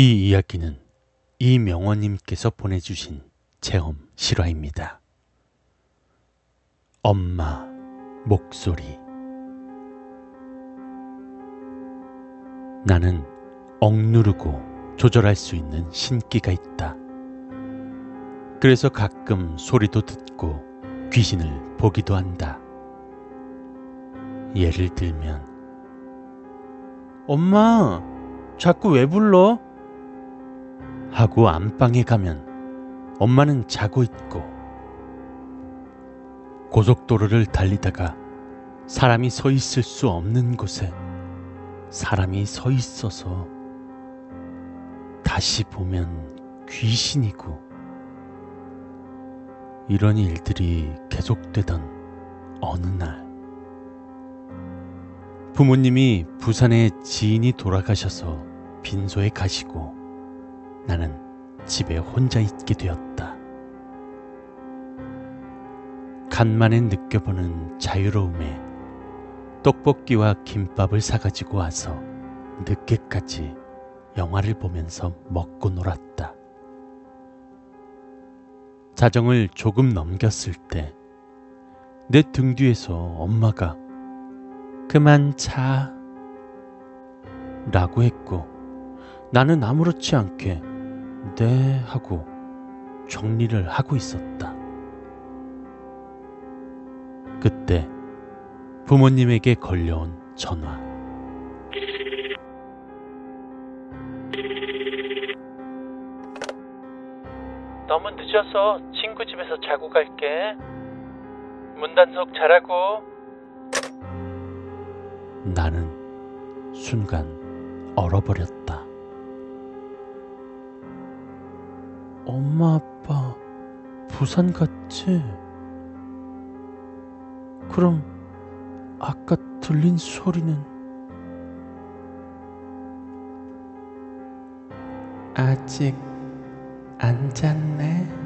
이 이야기는 이명원님께서 보내주신 체험 실화입니다. 엄마 목소리 나는 억누르고 조절할 수 있는 신기가 있다. 그래서 가끔 소리도 듣고 귀신을 보기도 한다. 예를 들면 엄마 자꾸 왜 불러? 하고 안방에 가면 엄마는 자고 있고 고속도로를 달리다가 사람이 서 있을 수 없는 곳에 사람이 서 있어서 다시 보면 귀신이고 이런 일들이 계속되던 어느 날. 부모님이 부산에 지인이 돌아가셔서 빈소에 가시고 나는 집에 혼자 있게 되었다. 간만에 느껴보는 자유로움에 떡볶이와 김밥을 사가지고 와서 늦게까지 영화를 보면서 먹고 놀았다. 자정을 조금 넘겼을 때 내 등 뒤에서 엄마가 그만 자 라고 했고 나는 아무렇지 않게 네 하고 정리를 하고 있었다. 그때 부모님에게 걸려온 전화. 너무 늦어서 친구 집에서 자고 갈게. 문단속 잘하고. 나는 순간 얼어버렸다. 엄마, 아빠, 부산 갔지? 그럼 아까 들린 소리는 아직 안 잤네?